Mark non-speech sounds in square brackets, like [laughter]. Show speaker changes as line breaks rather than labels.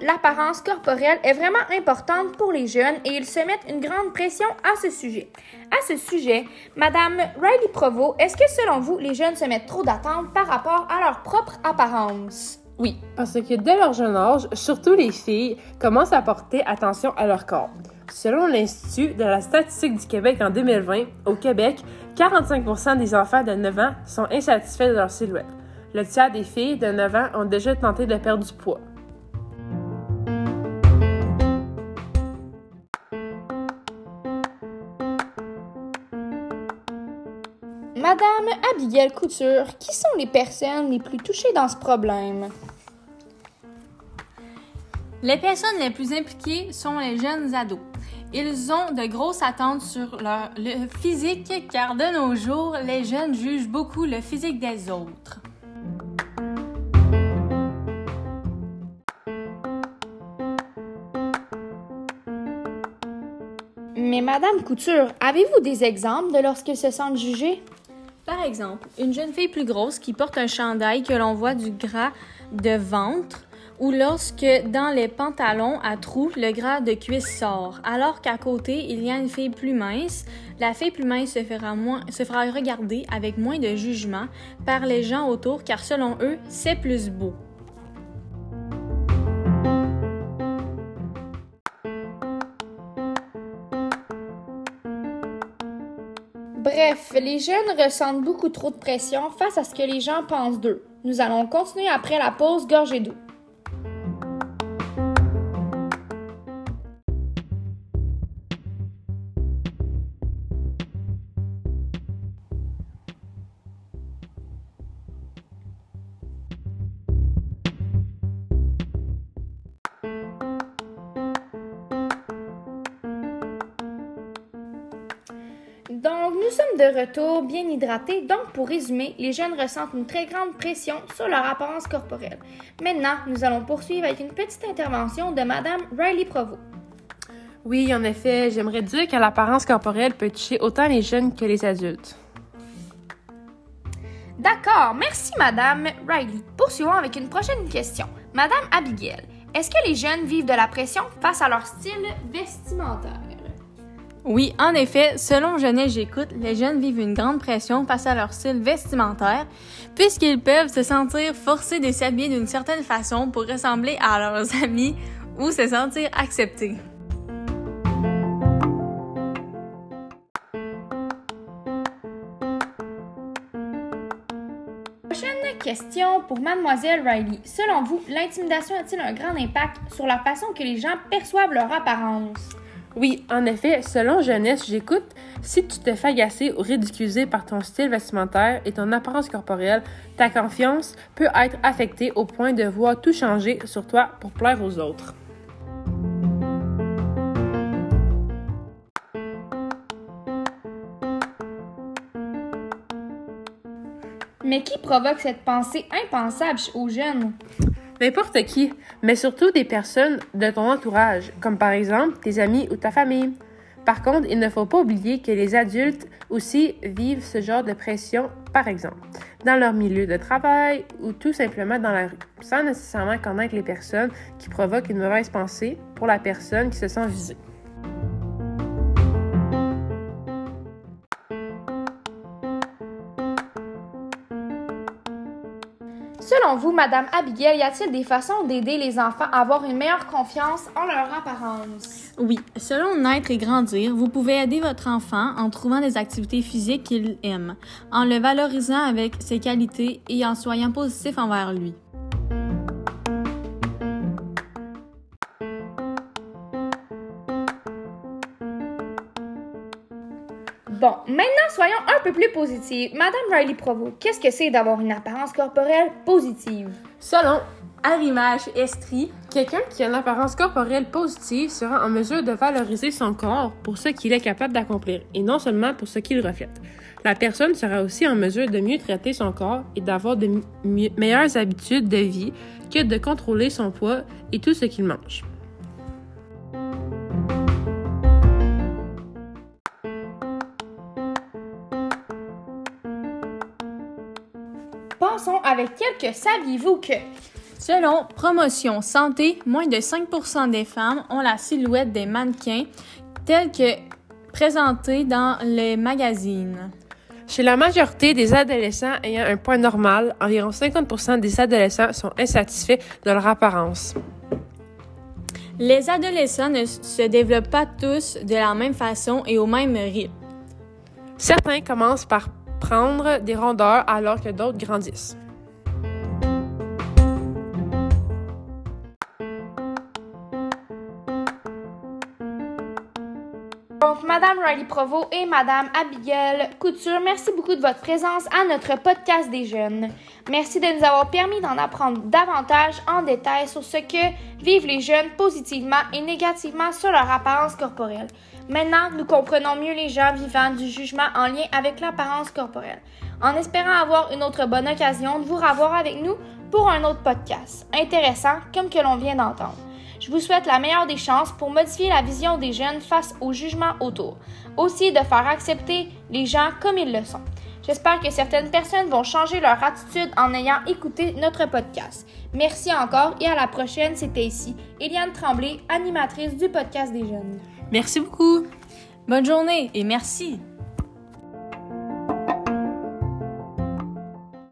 l'apparence corporelle est vraiment importante pour les jeunes et ils se mettent une grande pression à ce sujet. À ce sujet, Madame Riley Provo, est-ce que selon vous, les jeunes se mettent trop d'attentes par rapport à leur propre apparence?
Oui, parce que dès leur jeune âge, surtout les filles, commencent à porter attention à leur corps. Selon l'Institut de la statistique du Québec en 2020, au Québec, 45% des enfants de 9 ans sont insatisfaits de leur silhouette. Le tiers des filles de 9 ans ont déjà tenté de perdre du poids.
Madame Abigail Couture, qui sont les personnes les plus touchées dans ce problème?
Les personnes les plus impliquées sont les jeunes ados. Ils ont de grosses attentes sur leur le physique car de nos jours, les jeunes jugent beaucoup le physique des autres.
Mais Madame Couture, avez-vous des exemples de lorsqu'ils se sentent jugés?
Par exemple, une jeune fille plus grosse qui porte un chandail que l'on voit du gras de ventre ou lorsque dans les pantalons à trous, le gras de cuisse sort, alors qu'à côté, il y a une fille plus mince. La fille plus mince se fera, moins, se fera regarder avec moins de jugement par les gens autour car selon eux, c'est plus beau.
Bref, les jeunes ressentent beaucoup trop de pression face à ce que les gens pensent d'eux. Nous allons continuer après la pause gorgée d'eau. De retour, bien hydratés. Donc, pour résumer, les jeunes ressentent une très grande pression sur leur apparence corporelle. Maintenant, nous allons poursuivre avec une petite intervention de Madame Riley Provo.
Oui, en effet, j'aimerais dire que l'apparence corporelle peut toucher autant les jeunes que les adultes.
D'accord, merci Madame Riley. Poursuivons avec une prochaine question. Madame Abigail, est-ce que les jeunes vivent de la pression face à leur style vestimentaire?
Oui, en effet, selon Jeunesse J'écoute, les jeunes vivent une grande pression face à leur style vestimentaire, puisqu'ils peuvent se sentir forcés de s'habiller d'une certaine façon pour ressembler à leurs [laughs] amis ou se sentir acceptés.
Prochaine question pour Mademoiselle Riley. Selon vous, l'intimidation a-t-il un grand impact sur la façon que les gens perçoivent leur apparence?
Oui, en effet, selon Jeunesse, j'écoute, si tu te fais agacer ou ridiculiser par ton style vestimentaire et ton apparence corporelle, ta confiance peut être affectée au point de voir tout changer sur toi pour plaire aux autres.
Mais qui provoque cette pensée impensable aux jeunes?
N'importe qui, mais surtout des personnes de ton entourage, comme par exemple tes amis ou ta famille. Par contre, il ne faut pas oublier que les adultes aussi vivent ce genre de pression, par exemple, dans leur milieu de travail ou tout simplement dans la rue, sans nécessairement connaître les personnes qui provoquent une mauvaise pensée pour la personne qui se sent visée.
Vous, Madame Abigail, y a-t-il des façons d'aider les enfants à avoir une meilleure confiance en leur apparence?
Oui, selon Naître et Grandir, vous pouvez aider votre enfant en trouvant des activités physiques qu'il aime, en le valorisant avec ses qualités et en soyant positif envers lui.
Bon, maintenant soyons un peu plus positifs. Madame Riley Provo, qu'est-ce que c'est d'avoir une apparence corporelle positive?
Selon Arimage Estrie, quelqu'un qui a une apparence corporelle positive sera en mesure de valoriser son corps pour ce qu'il est capable d'accomplir et non seulement pour ce qu'il reflète. La personne sera aussi en mesure de mieux traiter son corps et d'avoir de meilleures habitudes de vie que de contrôler son poids et tout ce qu'il mange.
Commençons avec quelques saviez-vous que?
Selon Promotion Santé, moins de 5% des femmes ont la silhouette des mannequins telle que présentée dans les magazines.
Chez la majorité des adolescents ayant un poids normal, environ 50% des adolescents sont insatisfaits de leur apparence.
Les adolescents ne se développent pas tous de la même façon et au même rythme.
Certains commencent par prendre des rondeurs alors que d'autres grandissent.
Madame Riley Provo et Madame Abigail Couture, merci beaucoup de votre présence à notre podcast des jeunes. Merci de nous avoir permis d'en apprendre davantage en détail sur ce que vivent les jeunes positivement et négativement sur leur apparence corporelle. Maintenant, nous comprenons mieux les gens vivant du jugement en lien avec l'apparence corporelle. En espérant avoir une autre bonne occasion de vous revoir avec nous pour un autre podcast, intéressant comme que l'on vient d'entendre. Je vous souhaite la meilleure des chances pour modifier la vision des jeunes face au jugement autour. Aussi de faire accepter les gens comme ils le sont. J'espère que certaines personnes vont changer leur attitude en ayant écouté notre podcast. Merci encore et à la prochaine. C'était ici Eliane Tremblay, animatrice du podcast des jeunes.
Merci beaucoup.
Bonne journée et merci.